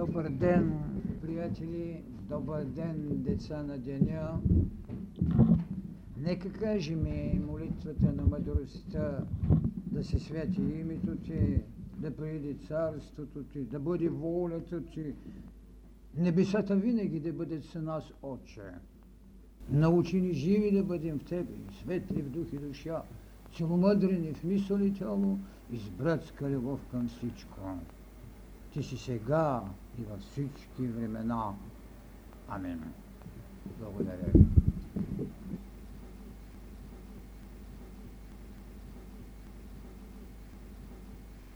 Добър ден, приятели! Добър ден, деца на деня! Нека кажем молитвата на мъдростта да се святи името Ти, да приеди царството Ти, да бъде волята Ти. Небесата винаги да бъдат с нас, Отче. Научи ни живи да бъдем в Тебе, светли в дух и душа, целомъдрени в мисъл и тяло и с братска любов към всичко. Ти си сега и във всички времена. Амин. Благодаря.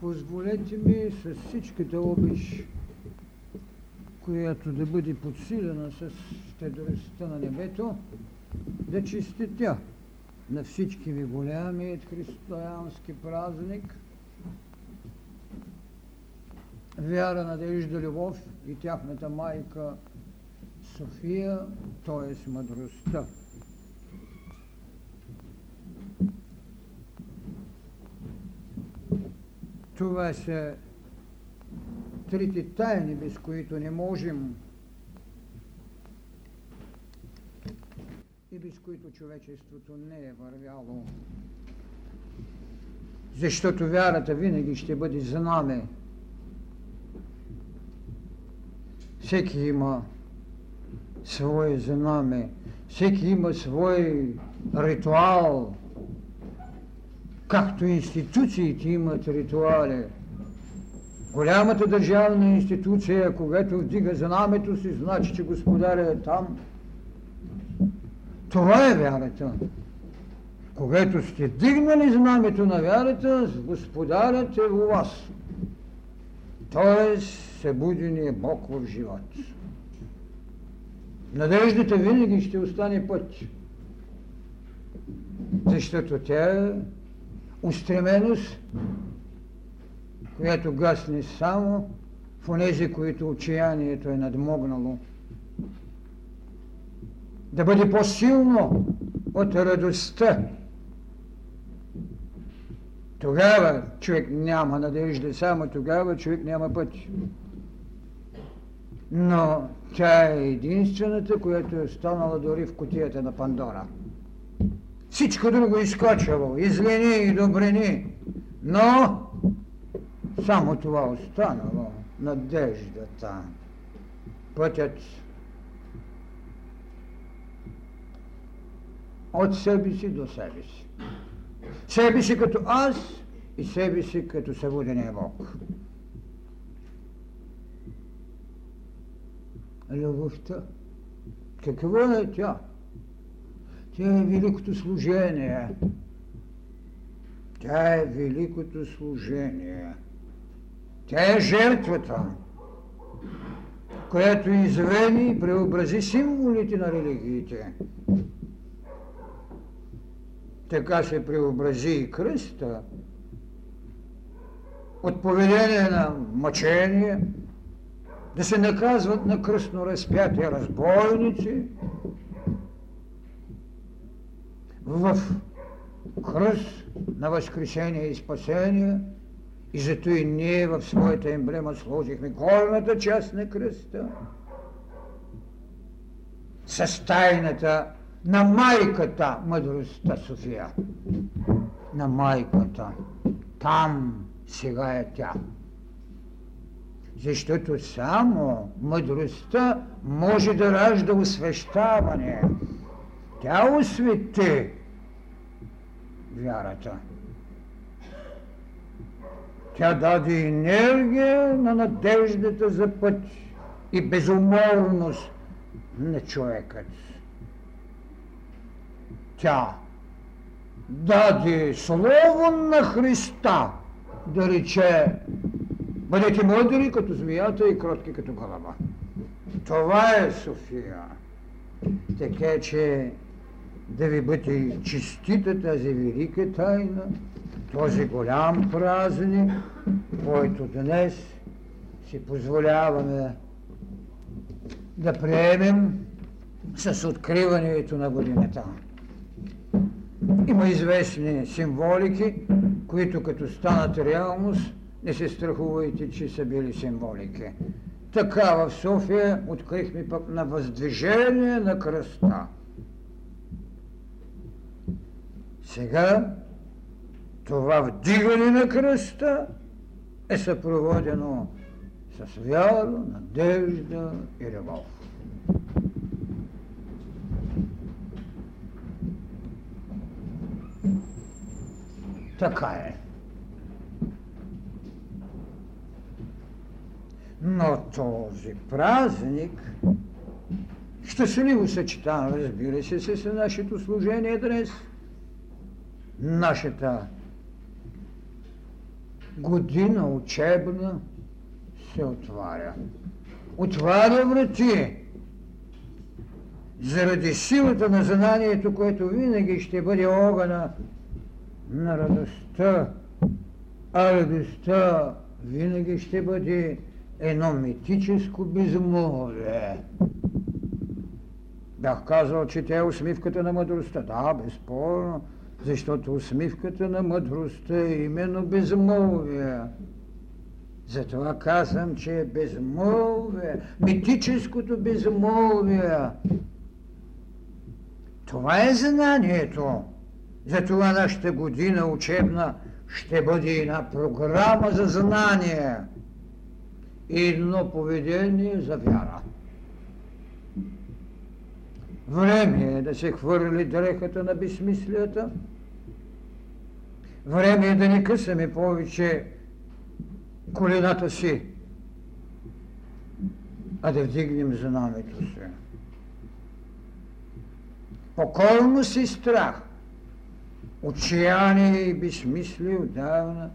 Позволете ми с всичката обич, която да бъде подсилена с щедростта на небето, да чиститя на всички ви голямият християнски празник, вяра, надежда, любов и тяхната майка София, т.е. мъдростта. Това са трите тайни, без които не можем и без които човечеството не е вървяло. Защото вярата винаги ще бъде знаме. Всеки има свое знаме, всеки има свой ритуал, както институциите имат ритуали. Голямата държавна институция, когато вдига знамето си, значи, че господаря е там. Това е вярата. Когато сте дигнали знамето на вярата, господарят е у вас. Тоест, събудения Бог в живот. Надеждата винаги ще остане път. Защото тя е устременост, която гасне само в онези, които отчаянието е надмогнало. Да бъде по-силно от радостта. Тогава човек няма надежда, само тогава човек няма път. Но тя е единствената, която е останала дори в котията на Пандора. Всичко друго изкачало, и злини, и добрини. Но само това останало, надеждата, пътят от себе си до себе си. Себе си като аз и себе си като събудения Бог. Любовта. Какво е тя? Тя е великото служение. Тя е великото служение. Тя е жертвата, която извени и преобрази символите на религиите. Така се преобрази и кръста от поведение на мъчение, да се наказват на кръстно разпятия разбойници, в кръст на възкресение и спасение и зато и ние в своята емблема сложихме горната част на кръста с тайната на майката мъдростта София. На майката. Там сега е тя. Защото само мъдростта може да ражда освещаване. Тя освети вярата. Тя даде енергия на надеждата за път и безуморност на човекът. Тя даде слово на Христа да рече бъдете мъдри като змията и кротки като глава. Това е София. Така че да ви бъде честита тази велика тайна, този голям празник, който днес си позволяваме да приемем с откриването на годината. Има известни символики, които като станат реалност, не се страхувайте, че са били символики. Така в София открихме пък на въздвижение на кръста. Сега това вдигане на кръста е съпроводено с вяра, надежда и любов. Така е. Но този празник ще се ли го съчетава, разбира се, с нашето служение днес. Нашата година учебна се отваря. Отваря врати. Заради силата на знанието, което винаги ще бъде огъна на радостта, а радостта винаги ще бъде едно митическо безмолвие. Бях казал, че тя е усмивката на мъдростта. Да, безспорно, защото усмивката на мъдростта е именно безмолвие. Затова казвам, че е безмолвие, митическото безмолвие. Това е знанието. Затова нашата година учебна ще бъде една програма за знание едно поведение за вяра. Време е да се хвърли дрехата на безсмислията. Време е да не късаме повече колената си, а да вдигнем знамето си. Покорност и страх, отчаяние и безсмислие отдавна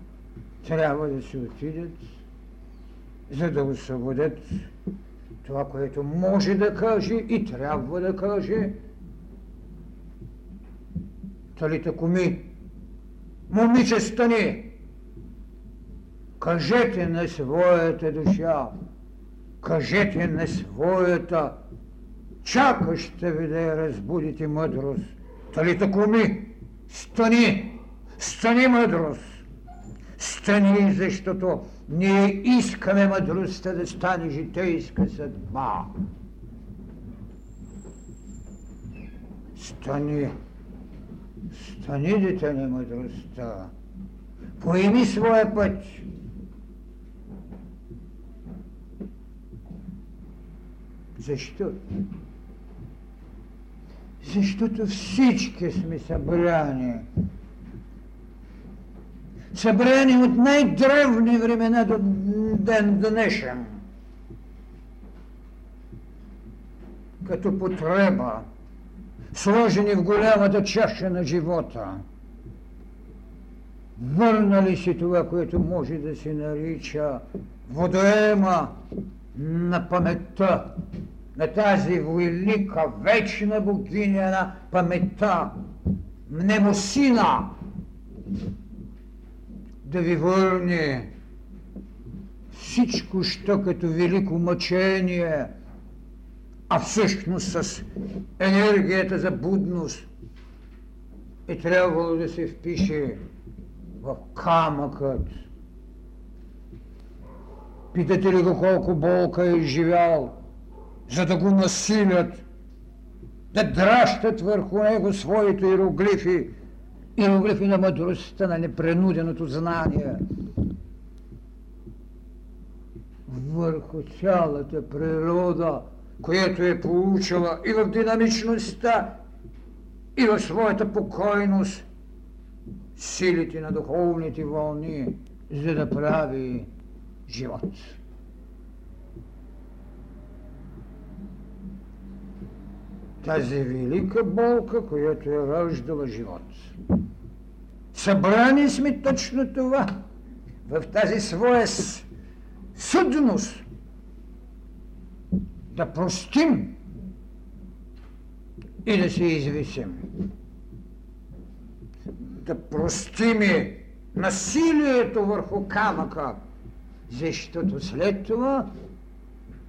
трябва да се отидат, за да освободят това, което може да каже и трябва да каже. Талита Коми, момиче стани, кажете на своята душа, кажете на своята чакаща ви да я разбудите мъдрост. Талита Коми, стани, стани мъдрост, стани, защото ние искаме мъдростта да стане житейска съдба. Стани, стани, дете на мъдростта. Поеми своя път. Защо? Защото всички сме събрани събрани от най-древни времена до ден днешен. Като потреба, сложени в голямата чаша на живота. Върнали си това, което може да се нарича водоема на паметта, на тази велика, вечна богиня на паметта, Мнемосина, да ви върне всичко, що като велико мъчение, а всъщност с енергията за будност е трябвало да се впише в камъкът. Питате ли го колко болка е изживял, за да го насилят, да дращат върху него своите иероглифи, иероглифи на мъдростта, на непренуденото знание върху цялата природа, която е получила и в динамичността, и в своята покойност силите на духовните вълни, за да прави живот. Тази велика болка, която е раждала живот. Събрани сме точно това, в тази своя съдност, да простим и да се извисим. Да простиме насилието върху камъка, защото след това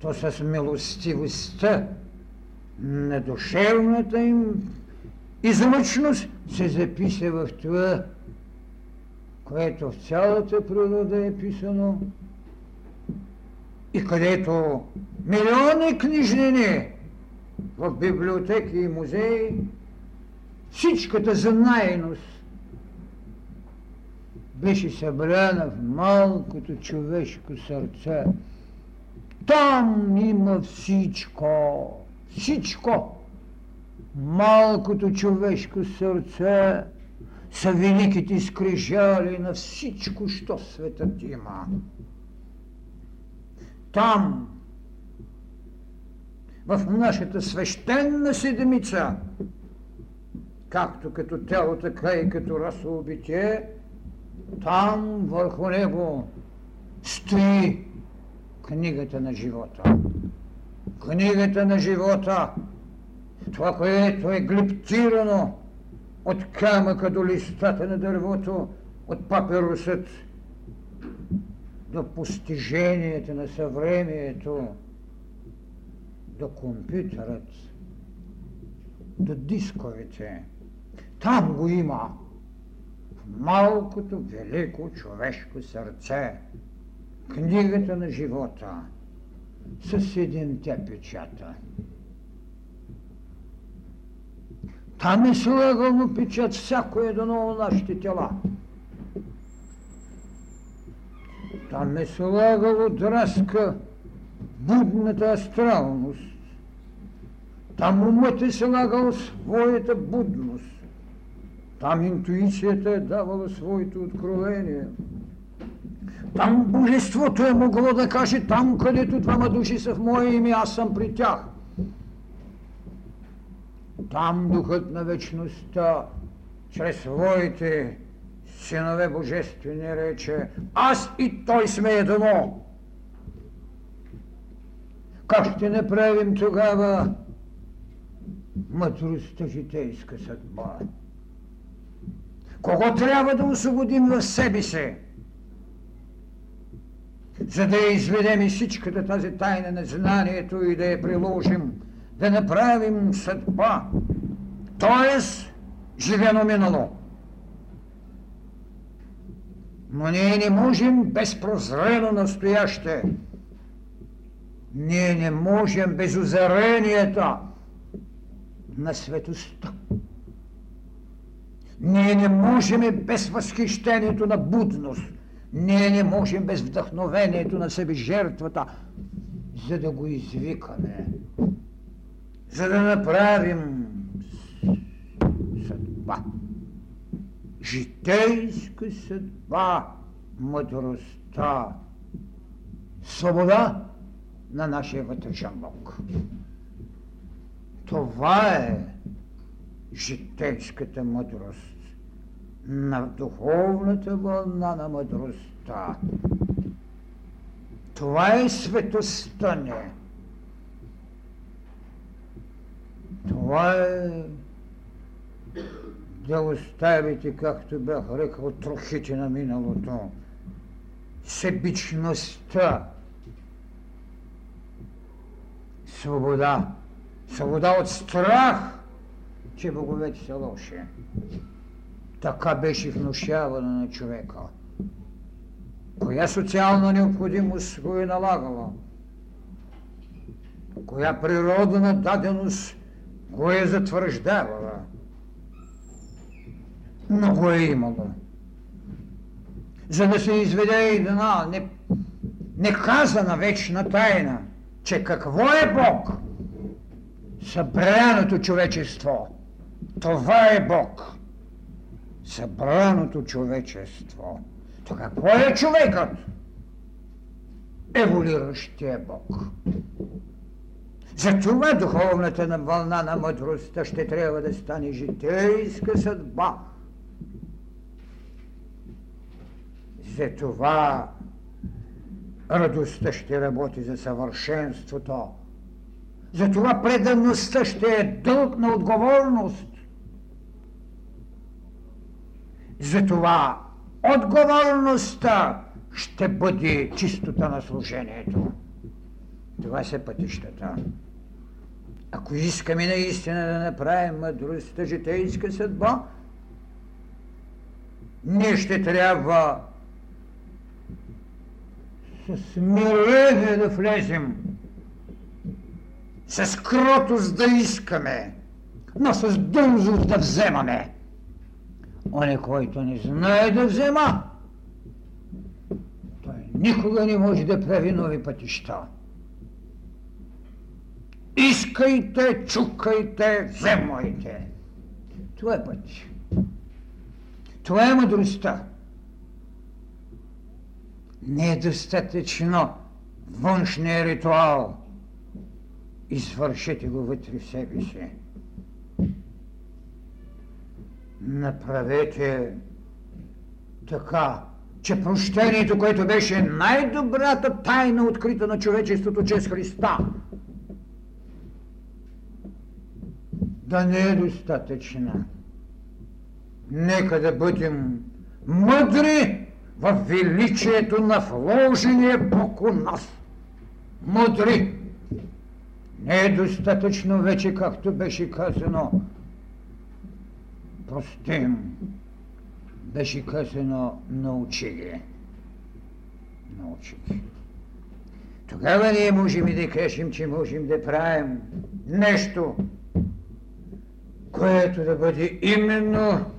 то с милостивостта на душевната им измъчност се записа в това, което в цялата природа е писано, и където милиони книжнини в библиотеки и музеи, всичката знайност беше събрана в малкото човешко сърце. Там има всичко, всичко. Малкото човешко сърце са великите скрижали на всичко, що светът има. Там, в нашата свещена седмица, както като тяло, така и като расово битие, там върху него стои книгата на живота. Книгата на живота, това, което е глиптирано от камъка до листата на дървото, от папирусът до постиженията на съвремието, до компютърът, до дисковете. Там го има малкото велико човешко сърце, книгата на живота с седемте печата. Там е слагано печат всяко едно от нашите тела. Там е слагало драска будната астралност. Там умът е слагал своята будност. Там интуицията е давала своето откровение. Там божеството е могло да каже, там където двама души са в мое име, аз съм при тях. Там духът на вечността, чрез своите синове божествени рече, аз и той сме едно. Как ще направим тогава мъдростта житейска съдба? Кого трябва да освободим в себе си? За да изведем и всичката тази тайна на знанието и да я приложим, да направим съдба, т.е. живено минало. Но ние не можем без прозрено настояще. Ние не можем без озаренията на светостта. Ние не можем без възхищението на будност. Ние не можем без вдъхновението на себе жертвата, за да го извикаме, за да направим съдба. Житейска съдба, мъдростта, свобода на нашия вътрешен Бог. Това е житейската мъдрост на духовната вълна на мъдростта. Това е светостта ни. Това е да оставите, както бях рекал, трохите на миналото, себичността, свобода, свобода от страх, че боговете са лоши. Така беше внушавано на човека. Коя социална необходимост го е налагала? Коя природна даденост го е затвърждавала? Но го е имало. За да се изведе една не, неказана вечна тайна, че какво е Бог? Събраното човечество. Това е Бог събраното човечество. То какво е човекът? Еволиращия Бог. Затова духовната на вълна на мъдростта ще трябва да стане житейска съдба. Затова радостта ще работи за съвършенството. Затова предаността ще е дълг на отговорност. Затова отговорността ще бъде чистота на служението. Това са пътищата. Ако искаме наистина да направим мъдростта житейска съдба, ние ще трябва с смирение да влезем, с кротост да искаме, но с дълзост да вземаме. Оне, който не знае да взема, той никога не може да прави нови пътища. Искайте, чукайте, вземайте. Това е път. Това е мъдростта. Не е достатъчно външния ритуал. Извършете го вътре в себе си. Направете така, че прощението, което беше най-добрата тайна, открита на човечеството чрез Христа, да не е достатъчна. Нека да бъдем мъдри в величието на вложения Бог у нас. Мъдри! Не е достатъчно вече, както беше казано. Простим. Беше казано, научи ги. Научи ги. Тогава ние можем и да кажем, че можем да правим нещо, което да бъде именно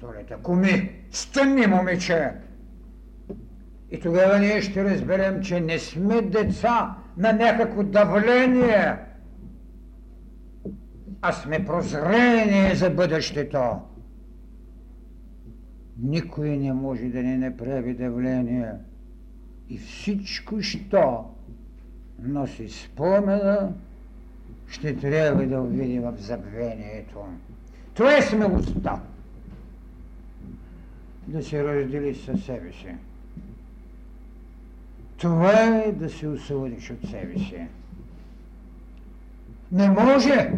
Толета, куми, стънни, момиче! И тогава ние ще разберем, че не сме деца на някакво давление, а сме прозрение за бъдещето. Никой не може да ни направи давление. И всичко, що носи спомена, ще трябва да увидим в забвението. Това е смелостта. Да се раздели със себе си. Това е да се освободиш от себе си. Не може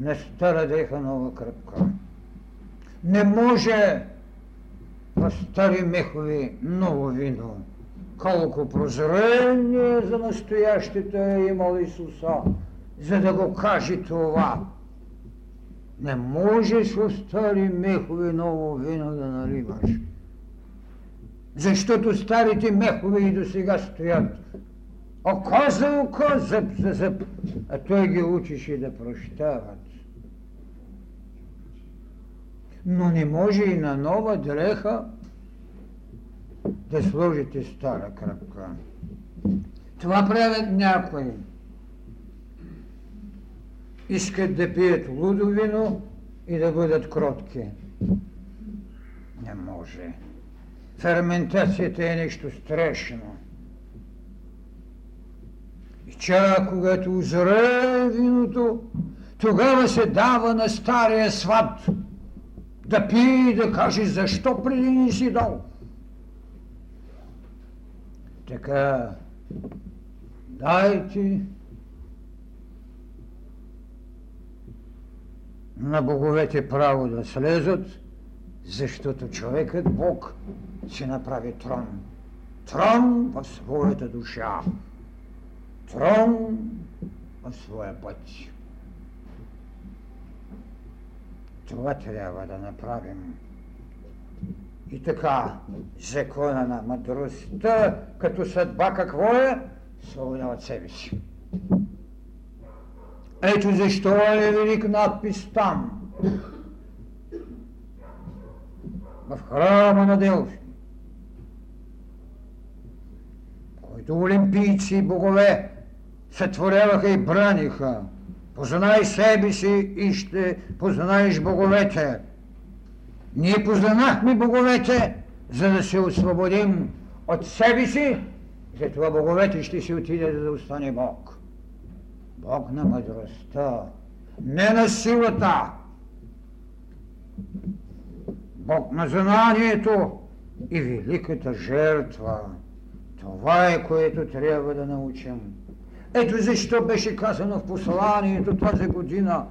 на стара деха нова кръпка. Не може в стари мехови ново вино колко прозрение за настоящето е имал Исуса, за да го каже това. Не можеш в стари мехове ново вино да наливаш. Защото старите мехове и до сега стоят. Око за око, зъб за зъб. А той ги учеше да прощават. Но не може и на нова дреха да сложите стара кръпка. Това правят някои. Искат да пият лудо вино и да бъдат кротки. Не може. Ферментацията е нещо страшно. И чак когато озрее виното, тогава се дава на стария сват да пие и да каже защо преди не си дал. Така, дайте на боговете право да слезат, защото човекът Бог си направи трон. Трон в своята душа. Трон в своя път. Това трябва да направим. И така, закона на мъдростта, като съдба какво е? Свобода от себе си. Ето защо е велик надпис там. В храма на Делфи. Който олимпийци и богове сътворяваха и браниха. Познай себе си и ще познаеш боговете. Ние познахме боговете, за да се освободим от себе си, затова боговете ще си отиде да остане Бог. Бог на мъдростта, не на силата. Бог на знанието и великата жертва. Това е, което трябва да научим. Ето защо беше казано в посланието тази година,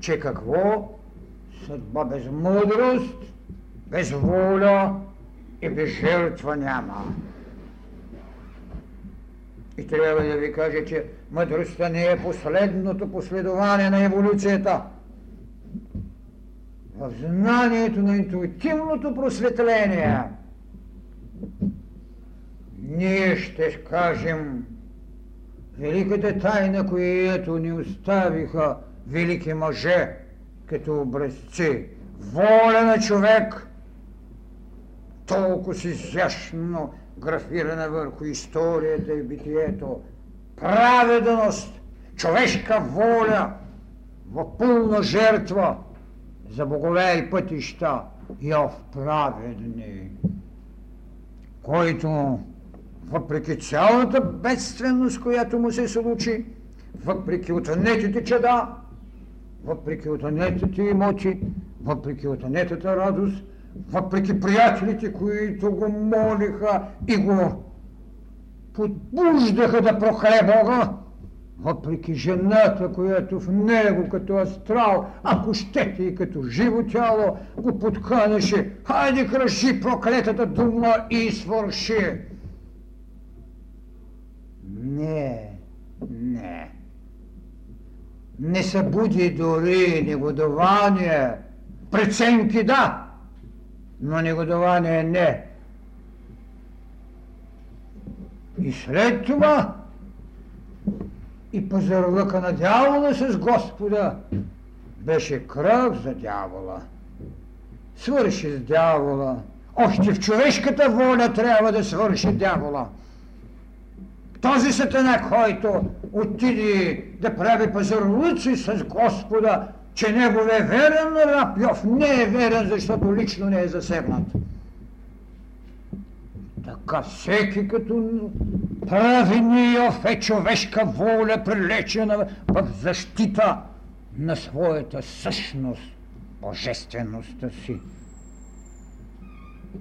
че какво съдба без мъдрост, без воля и без жертва няма. И трябва да ви кажа, че мъдростта не е последното последование на еволюцията. В знанието на интуитивното просветление ние ще кажем великата тайна, която ни оставиха велики мъже като образци. Воля на човек, толкова си изящно графирана върху историята и битието. Праведност, човешка воля в пълна жертва за богове и пътища и в праведни, който въпреки цялата бедственост, която му се случи, въпреки отнетите чеда, въпреки отнетите имоти, въпреки отнетата радост, въпреки приятелите, които го молиха и го подбуждаха да прохле Бога, въпреки жената, която в него като астрал, ако щете и като живо тяло, го подканеше, хайде кръжи проклетата дума и свърши. Не, не. Не събуди дори негодование, преценки да, но негодование не. И след това и пазарлъка на дявола с Господа беше кръв за дявола. Свърши с дявола. Още в човешката воля трябва да свърши дявола. Този сатана, който отиде да прави пазарлъци с Господа, че негове верен раб Йов не е верен, защото лично не е засегнат. Така всеки като прави Йов е човешка воля, прилечена в защита на своята същност, божествеността си.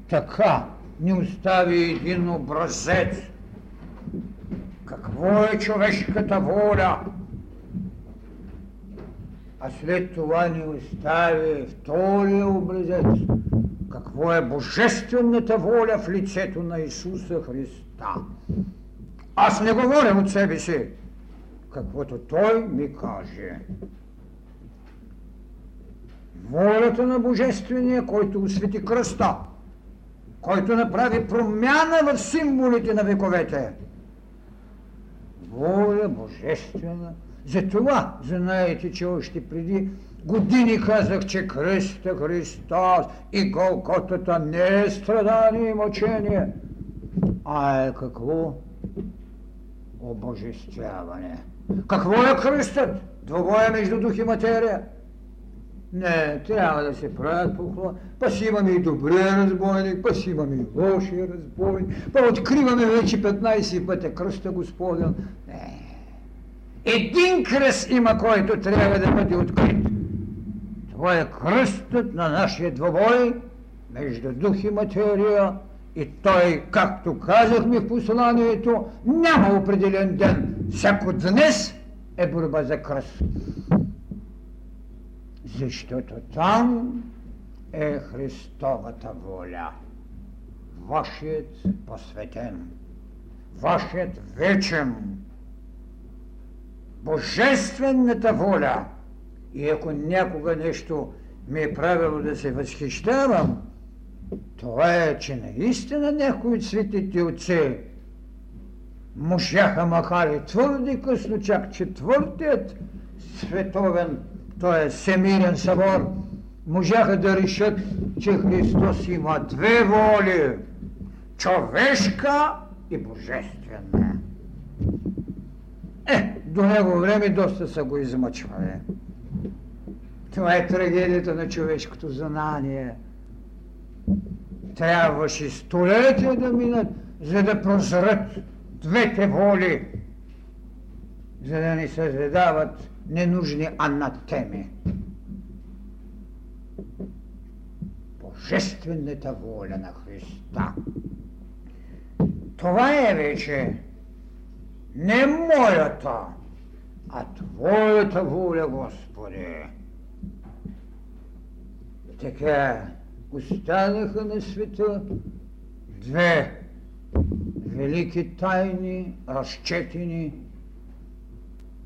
Така ни остави един образец. Какво е човешката воля? а след това ни остави втория образец. Какво е божествената воля в лицето на Исуса Христа? Аз не говоря от себе си, каквото Той ми каже. Волята на Божествения, който освети кръста, който направи промяна в символите на вековете. Воля Божествена – затова знаете, че още преди години казах, че кръста Христос и Голготата не е страдание и мъчение, а е какво? Обожествяване. Какво е кръстът? Двобоя между дух и материя. Не, трябва да се правят похвала. Па си имаме и добрия разбойник, па си имаме и лошия разбойник, па откриваме вече 15 пъти кръста Господен. Не, един кръст има, който трябва да бъде открит. Това е кръстът на нашия двобой между дух и материя и той, както казахме в посланието, няма определен ден. Всяко днес е борба за кръст. Защото там е Христовата воля. Вашият посветен, вашият вечен, божествената воля. И ако някога нещо ми е правило да се възхищавам, това е, че наистина някои от светите отци можаха, макар и твърде късно, чак четвъртият световен, т.е. Семирен събор, можаха да решат, че Христос има две воли – човешка и божествена. Е, до него време доста са го измъчвали. Това е трагедията на човешкото знание. Трябваше столетия да минат, за да прозрат двете воли, за да не създават ненужни анатеми. Божествената воля на Христа. Това е вече не моята, а Твоята воля, Господи. Така останаха на света две велики тайни, разчетени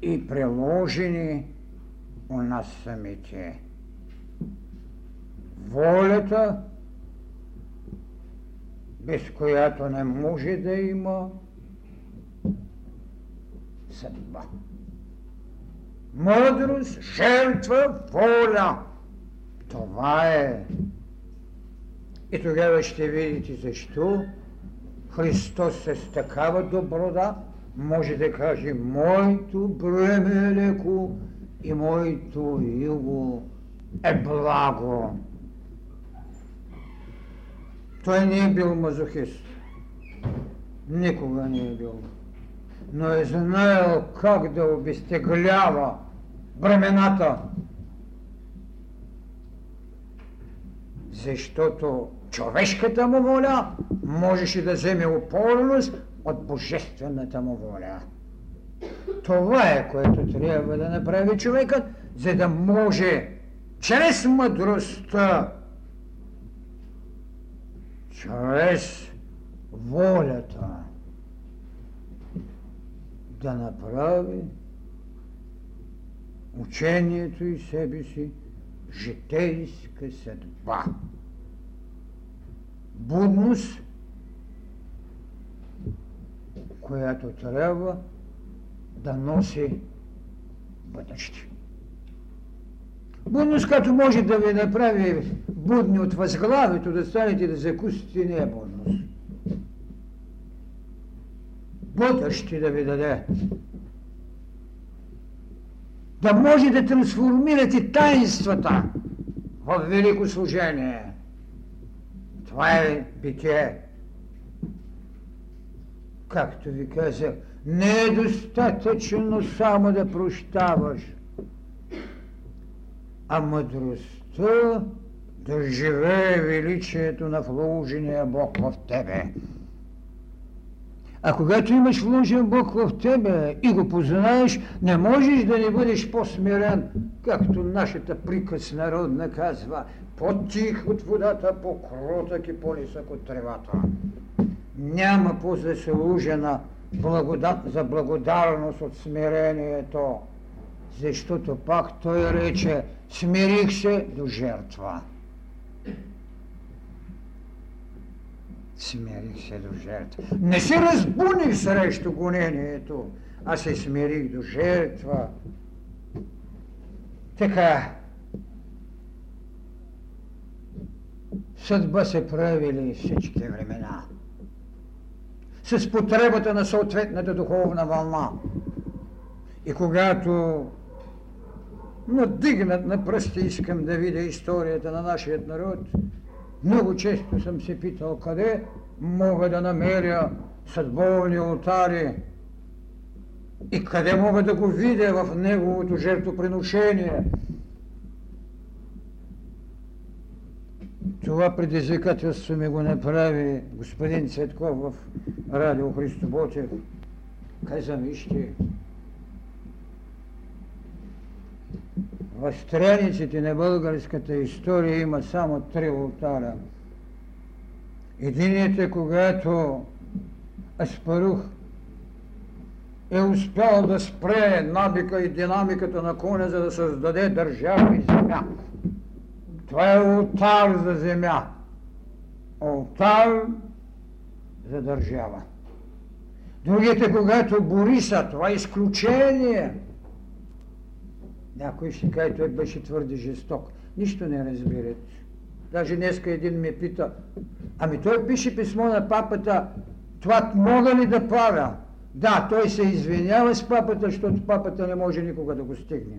и приложени у нас самите. Волята без която не може да има съдба. Мъдрост, жертва, воля. Това е. И тогава ще видите защо Христос с такава доброда може да каже Моето бреме е леко и моето юго е благо. Той не е бил мазохист. Никога не е бил. Но е знаел как да обезтеглява бремената. Защото човешката му воля можеше да вземе опорност от божествената му воля. Това е, което трябва да направи човекът, за да може чрез мъдростта, чрез волята да направи учението и себе си житейска съдба. Будност, която трябва да носи бъдеще. Будност, като може да ви направи будни от възглавието, да станете да закусите, не е будност. Бъдеще да ви даде. Да може да трансформирате таинствата в велико служение. Това е битие. Както ви казах, не е достатъчно само да прощаваш, а мъдростта да живее величието на вложения Бог в тебе. А когато имаш вложен Бог в тебе и го познаеш, не можеш да не бъдеш по-смирен, както нашата приказ народна казва, по-тих от водата, по-кротък и по-нисък от тревата. Няма по-заслужена благодат, за благодарност от смирението, защото пак той рече, смирих се до жертва. Смирих се до жертва. Не се разбуних срещу гонението, а се смирих до жертва. Така, съдба се правили всички времена с потребата на съответната духовна вълна. И когато надигнат на пръсти искам да видя историята на нашия народ, много често съм се питал къде мога да намеря съдбовни алтари и къде мога да го видя в неговото жертвоприношение – Това предизвикателство ми го направи господин Цветков в радио Христо Ботев. Казвам, вижте, в страниците на българската история има само три ултара. Единият е когато Аспарух е успял да спре набика и динамиката на коня, за да създаде държава и земя. Това е алтар за земя. Алтар за държава. Другите, когато Бориса, това е изключение. Някой ще каже, той беше твърде жесток. Нищо не разбират. Даже днеска един ме пита, ами той пише писмо на папата, това мога ли да правя? Да, той се извинява с папата, защото папата не може никога да го стигне.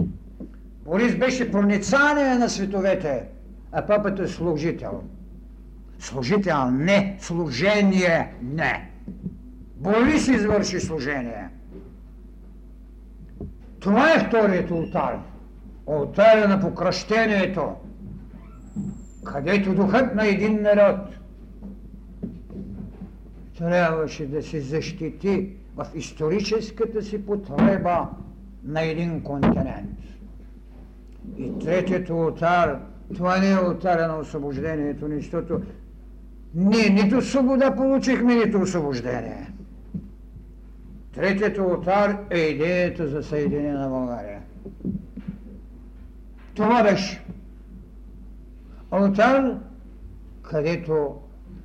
Борис беше проницание на световете а папата е служител. Служител не, служение не. Борис извърши служение. Това е вторият ултар. Ултаря на покръщението, където духът на един народ трябваше да се защити в историческата си потреба на един континент. И третият ултар – това не е алтаря на освобождението, защото ние нито свобода получихме, нито освобождение. Третият алтар е идеята за съединение на България. Това беше. Алтар, където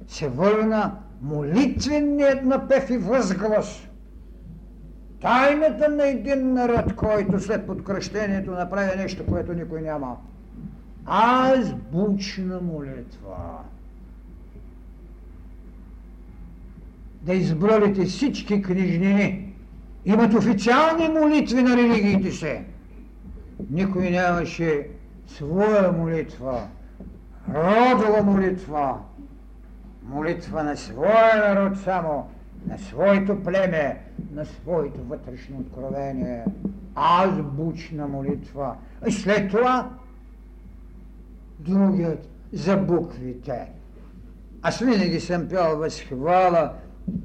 се върна молитвеният напев и възглас. Тайната на един народ, който след подкръщението направи нещо, което никой няма. Азбучна молитва. Да избралите всички книжнини. Имат официални молитви на религиите се. Никой нямаше своя молитва, родова молитва, молитва на своя народ само, на своето племе, на своето вътрешно откровение, азбучна молитва. И след това другият за буквите. Аз винаги съм пял възхвала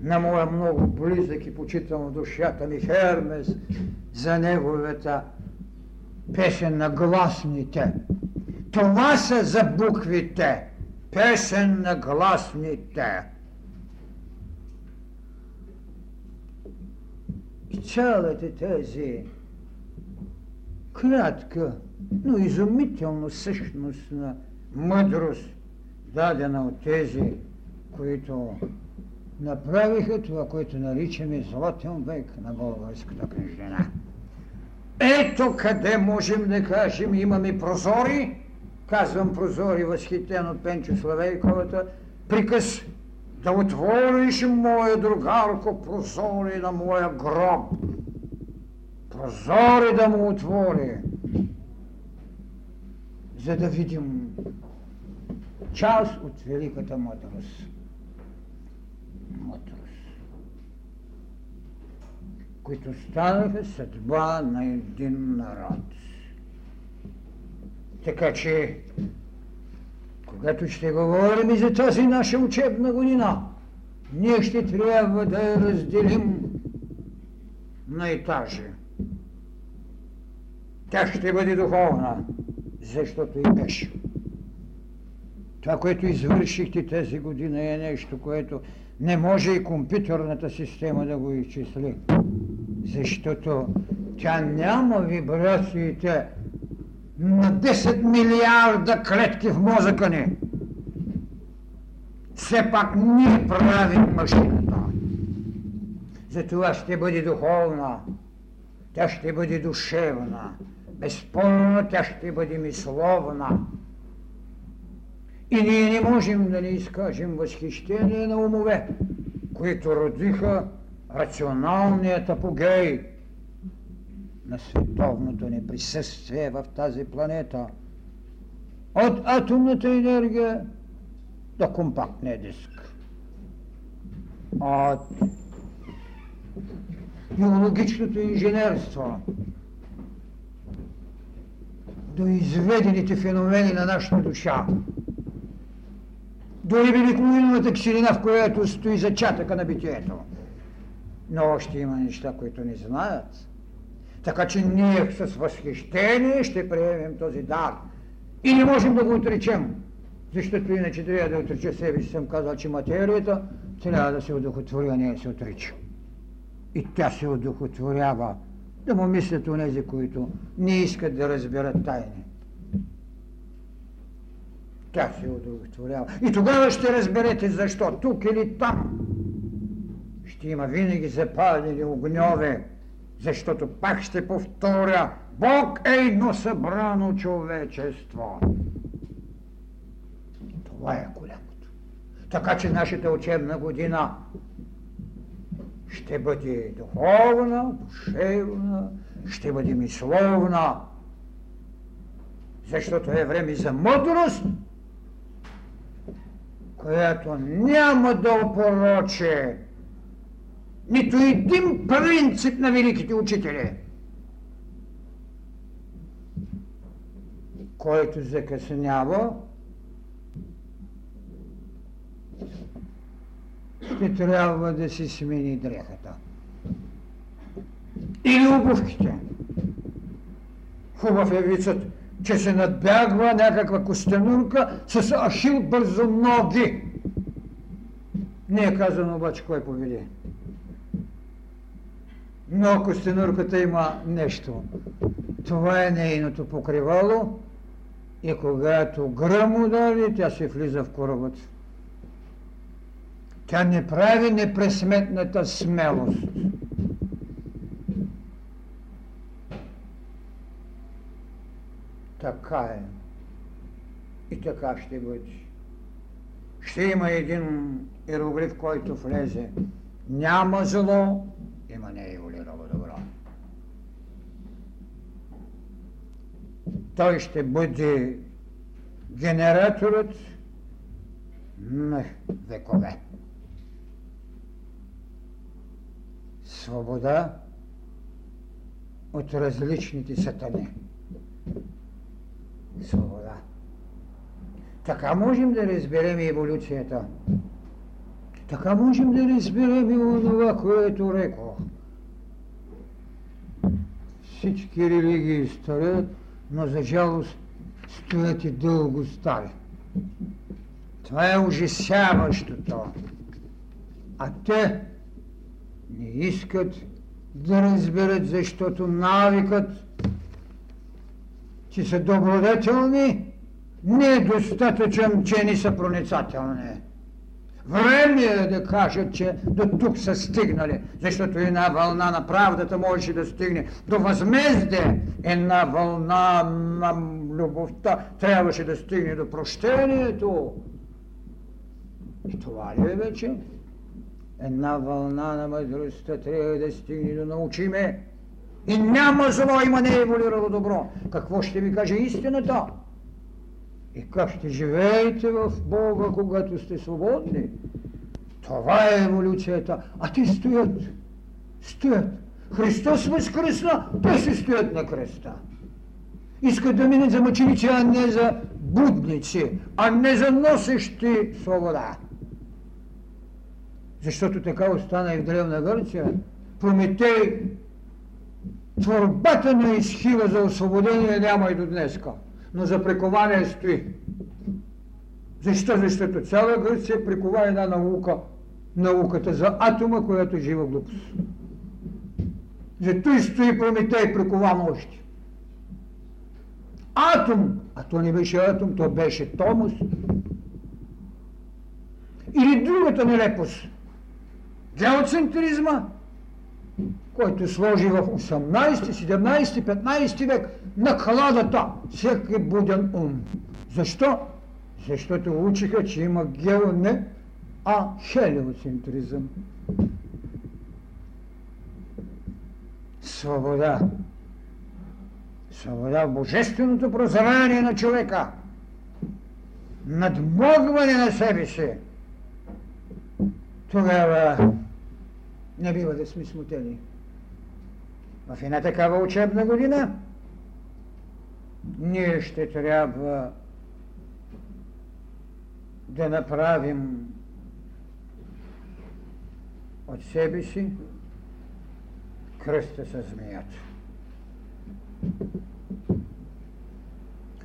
на моя много близък и почитал душата ми Хермес за неговата песен на гласните. Това са за буквите. Песен на гласните. И цялата тези кратка, но изумително същностна мъдрост, дадена от тези, които направиха това, което наричаме златен век на българската книжнина. Ето къде можем да кажем, имаме прозори, казвам прозори, възхитен от Пенчо Славейковата, приказ да отвориш, моя другарко, прозори на моя гроб. Прозори да му отвори, за да видим част от великата мъдрост. Мъдрост които станаха съдба на един народ. Така че, когато ще говорим и за тази наша учебна година, ние ще трябва да я разделим на етажи. Тя ще бъде духовна, защото и беше. Това, което извършихте тази година е нещо, което не може и компютърната система да го изчисли защото тя няма вибрациите на 10 милиарда клетки в мозъка ни. Все пак ние правим машината. Затова ще бъде духовна, тя ще бъде душевна, безспорно тя ще бъде мисловна. И ние не можем да не изкажем възхищение на умове, които родиха рационалният апогей на световното ни присъствие в тази планета. От атомната енергия до компактния диск. От биологичното инженерство до изведените феномени на нашата душа, до великолиновата ксилина, в която стои зачатъка на битието – но още има неща, които не знаят. Така че ние с възхищение ще приемем този дар. И не можем да го отречем. Защото иначе трябва да отрече себе си. Съм казал, че материята трябва да се удохотвори, а не да се отрича. И тя се удохотворява. Да му мислят онези, които не искат да разберат тайни. Тя се удохотворява. И тогава ще разберете защо. Тук или там ще има винаги запалени огньове, защото пак ще повторя, Бог е едно събрано човечество. Това е голямото. Така че нашата учебна година ще бъде духовна, душевна, ще бъде мисловна, защото е време за мъдрост, която няма да опороче нито един принцип на великите учители, който закъснява, ще трябва да си смени дрехата. Или обувките. Хубав е вицът, че се надбягва някаква костенурка с ахил бързо ноги. Не е казано обаче кой поведе. Но ако стенурката има нещо, това е нейното покривало и когато гръм удари, тя се влиза в корабът. Тя не прави непресметната смелост. Така е. И така ще бъде. Ще има един иероглиф, който влезе. Няма зло, има нееволирало добро. Той ще бъде генераторът на векове. Свобода от различните сатани. Свобода. Така можем да разберем еволюцията. Така можем да разберем и онова, което рекох. Всички религии стоят, но за жалост стоят и дълго стари. Това е ужасяващото. А те не искат да разберат, защото навикът, че са добродетелни, не е достатъчен, че не са проницателни. Време е да кажат, че до тук са стигнали, защото една вълна на правдата можеше да стигне до възмездие. Една вълна на любовта трябваше да стигне до прощението. И това ли е вече? Една вълна на мъдростта трябва да стигне да научиме. И няма зло, има не еволюирало добро. Какво ще ви каже истината? И как ще живеете в Бога, когато сте свободни? Това е еволюцията. А те стоят. Стоят. Христос възкръсна, те се стоят на креста. Искат да минат за мъченици, а не за будници, а не за носещи свобода. Защото така остана и в Древна Гърция. Прометей, творбата на изхила за освободение няма и до днеска но за прикование стои. Защо? Защото цяла Гърция прикова една наука, науката за атома, която е жива глупост. Зато и стои Прометей прикован още. Атом, а то не беше атом, то беше Томос. Или другата нелепост. Геоцентризма, който сложи в 18, 17, 15 век на кладата всеки буден ум. Защо? Защото учиха, че има гео не, а хелиоцентризъм. Свобода. Свобода в божественото прозрение на човека. Надмогване на себе си. Тогава не бива да сме смутени в една такава учебна година, ние ще трябва да направим от себе си кръста с змията.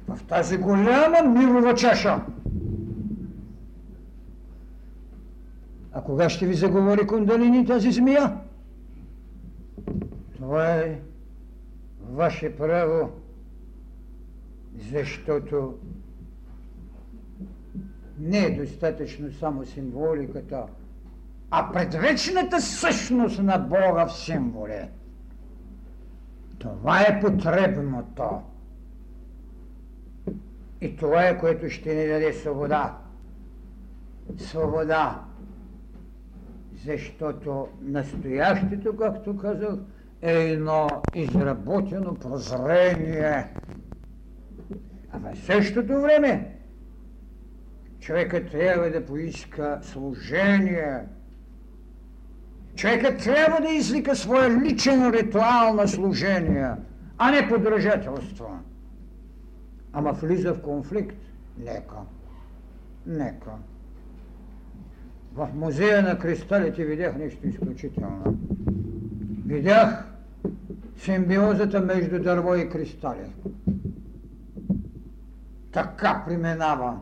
В тази голяма мирова чаша. А кога ще ви заговори кундалини тази змия? Това е ваше право, защото не е достатъчно само символиката, а предвечната същност на Бога в символе. Това е потребното. И това е, което ще ни даде свобода. Свобода. Защото настоящето, както казах, е едно изработено прозрение. А в същото време човекът трябва да поиска служение. Човекът трябва да извика своя личен ритуал на служение, а не подражателство. Ама влиза в конфликт. Нека. Нека. В музея на кристалите видях нещо изключително. Видях симбиозата между дърво и кристали. Така преминава.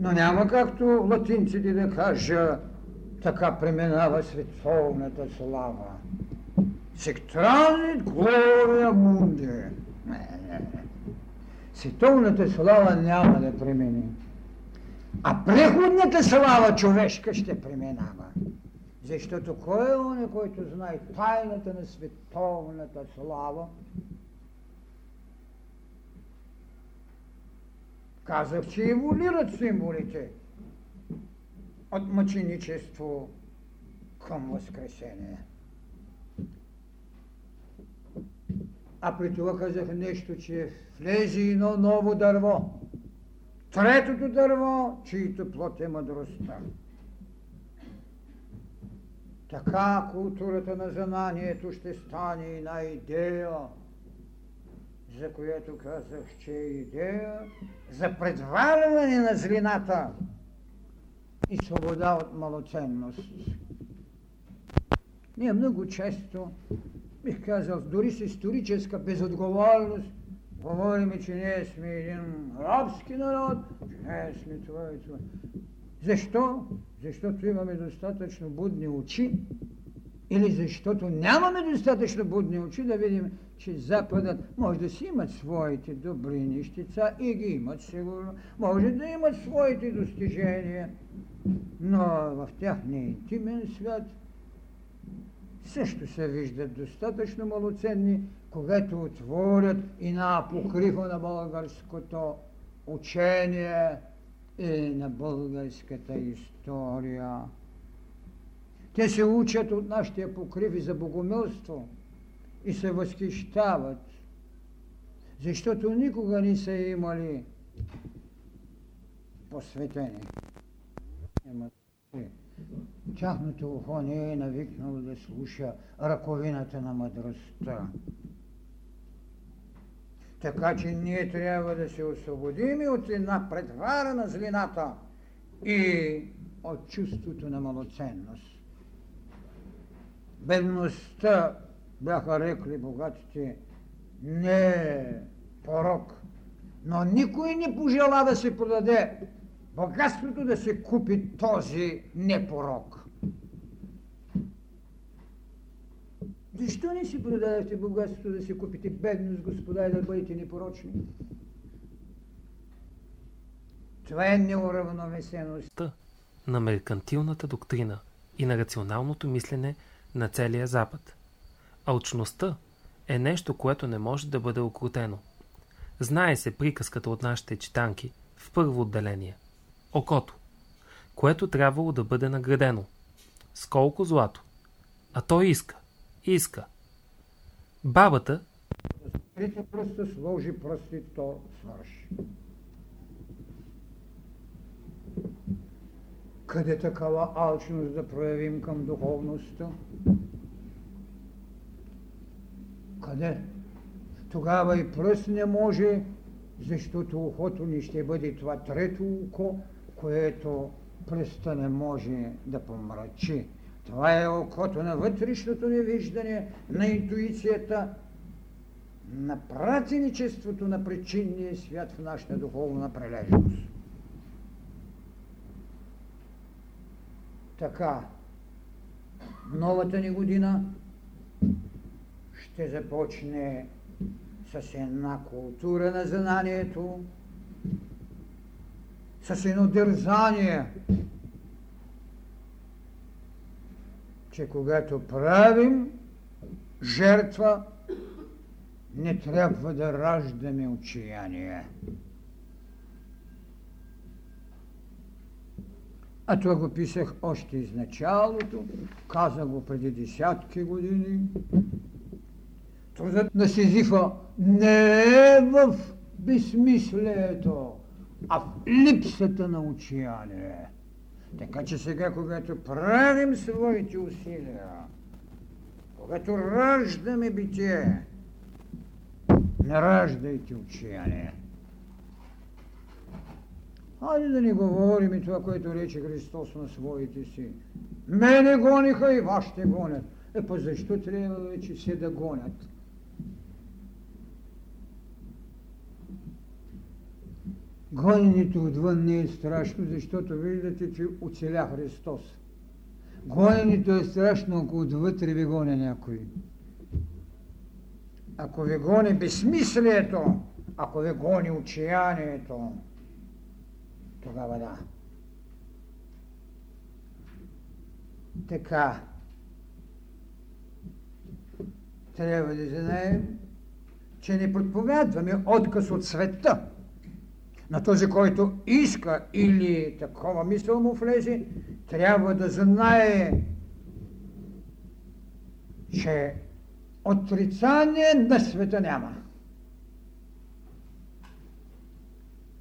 Но няма както латинците да кажа, така преминава световната слава. Сектранит глория мунди. Световната слава няма да премини. А преходната слава човешка ще преминава. Защото кой е он, който знае тайната на световната слава? Казах, че еволират символите от мъченичество към възкресение. А при това казах нещо, че влезе едно ново дърво. Третото дърво, чието плод е мъдростта. Така културата на знанието ще стане една идея, за която казах, че е идея за предварване на злината и свобода от малоценност. Ние много често, бих казал, дори с историческа безотговорност, говорим, че ние сме един рабски народ, че ние сме това и това. Защо? Защото имаме достатъчно будни очи или защото нямаме достатъчно будни очи да видим, че Западът може да си имат своите добри нещица и ги имат сигурно, може да имат своите достижения, но в тяхния интимен свят също се виждат достатъчно малоценни, когато отворят и на апокрифа на българското учение и на българската история. Те се учат от нашите апокриви за богомилство и се възхищават, защото никога не са имали посветени. Тяхното ухо не е навикнало да слуша ръковината на мъдростта. Така че ние трябва да се освободим от една предвара на злината и от чувството на малоценност. Бедността, бяха рекли богатите, не е порок, но никой не пожела да се продаде богатството да се купи този непорок. Защо не си продадахте богатството да си купите бедност, господа, и да бъдете непорочни? Това е неуравновесеност. На меркантилната доктрина и на рационалното мислене на целия Запад. Алчността е нещо, което не може да бъде окрутено. Знае се приказката от нашите читанки в първо отделение. Окото, което трябвало да бъде наградено. С колко злато? А той иска иска. Бабата... Трите пръста сложи пръсти, то свърши. Къде такава алчност да проявим към духовността? Къде? Тогава и пръст не може, защото ухото ни ще бъде това трето око, което пръста не може да помрачи. Това е окото на вътрешното невиждане, на интуицията, на пратеничеството на причинния свят в нашата духовна прележност. Така, новата ни година ще започне с една култура на знанието, с едно дързание че когато правим жертва, не трябва да раждаме отчаяние. А това го писах още из началото, казах го преди десятки години. Трудът на Сизифа не е в безсмислието, а в липсата на отчаяние. Така че сега, когато правим своите усилия, когато раждаме битие, не раждайте отчаяние. Хайде да не говорим и това, което рече Христос на своите си. Мене гониха и вас ще гонят. Е, па защо трябва вече все да гонят? Гоненето отвън не е страшно, защото виждате, че оцеля Христос. Гоненето е страшно, ако отвътре ви гоне някой. Ако ви гони безсмислието, ако ви гони отчаянието, тогава да. Така. Трябва да знаем, че не подповядваме отказ от света на този, който иска или такова мисъл му влезе, трябва да знае, че отрицание на света няма.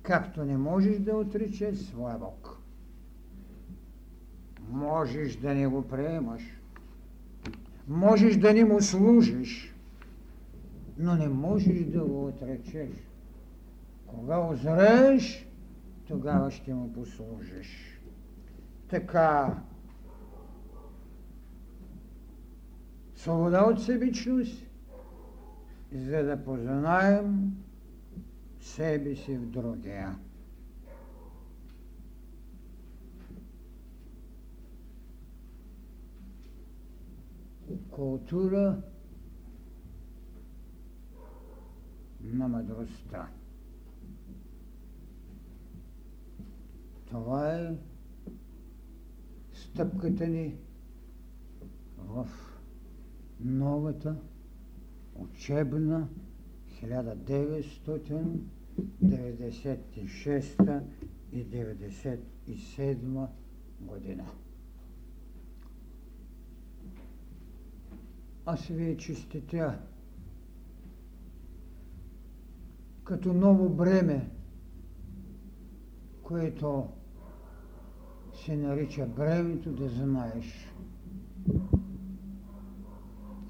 Както не можеш да отричаш своя Бог. Можеш да не го приемаш. Можеш да не му служиш, но не можеш да го отречеш. Кога озрееш, тогава ще му послужиш. Така, свобода от себичност, за да познаем себе си в другия. Култура на мъдростта. Това е стъпката ни в новата учебна 1996 и 1997 година. Аз ви честитя като ново бреме, което се нарича бремето да знаеш.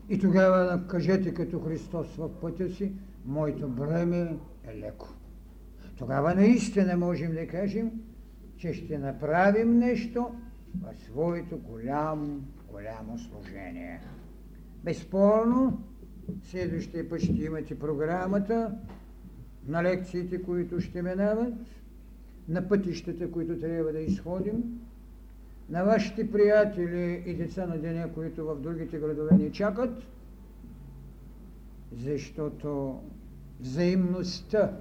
И тогава кажете като Христос в пътя си, моето бреме е леко. Тогава наистина можем да кажем, че ще направим нещо в своето голямо, голямо служение. Безспорно, следващия път ще имате програмата на лекциите, които ще минават, на пътищата, които трябва да изходим, на вашите приятели и деца на деня, които в другите градове ни чакат, защото взаимността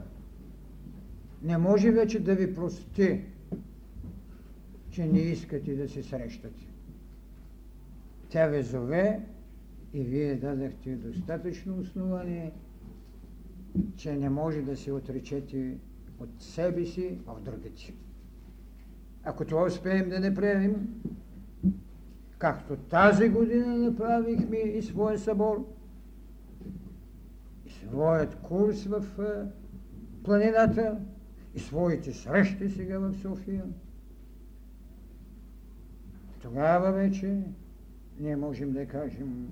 не може вече да ви прости, че не искате да се срещате. Тя ви зове и вие дадахте достатъчно основание, че не може да се отречете от себе си в другите. Ако това успеем да не правим, както тази година направихме и своя събор, и своят курс в планината, и своите срещи сега в София, тогава вече ние можем да кажем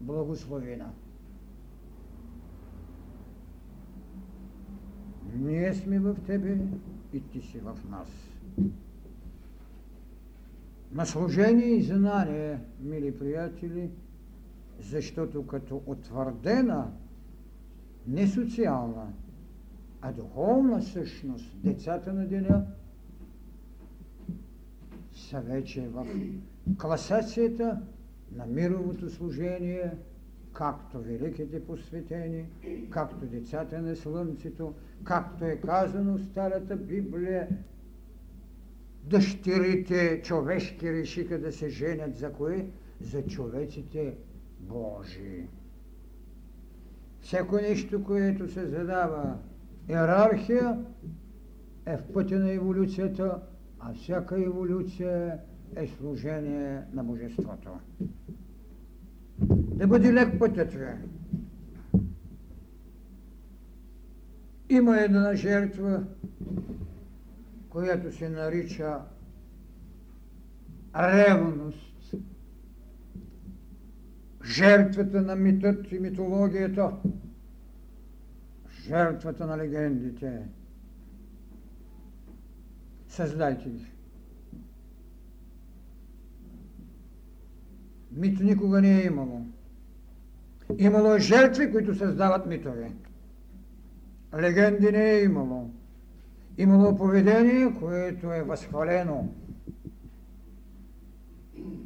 благословена. Ние сме в Тебе и Ти си в нас. На служение и знание, мили приятели, защото като утвърдена, не социална, а духовна същност, децата на деня са вече в класацията на мировото служение, както великите посветени, както децата на Слънцето, както е казано в Старата Библия, дъщерите човешки решиха да се женят за кое? За човеците Божии. Всяко нещо, което се задава иерархия, е в пътя на еволюцията, а всяка еволюция е служение на Божеството. Да бъде лек пътят ви. Има една жертва, която се нарича ревност. Жертвата на митът и митологията. Жертвата на легендите. Създайте ги. Мит никога не е имало. Имало е жертви, които създават митове. Легенди не е имало. Имало поведение, което е възхвалено.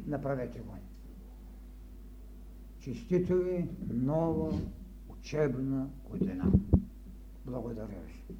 Направете го. Честито ви нова учебна година. Благодаря ви.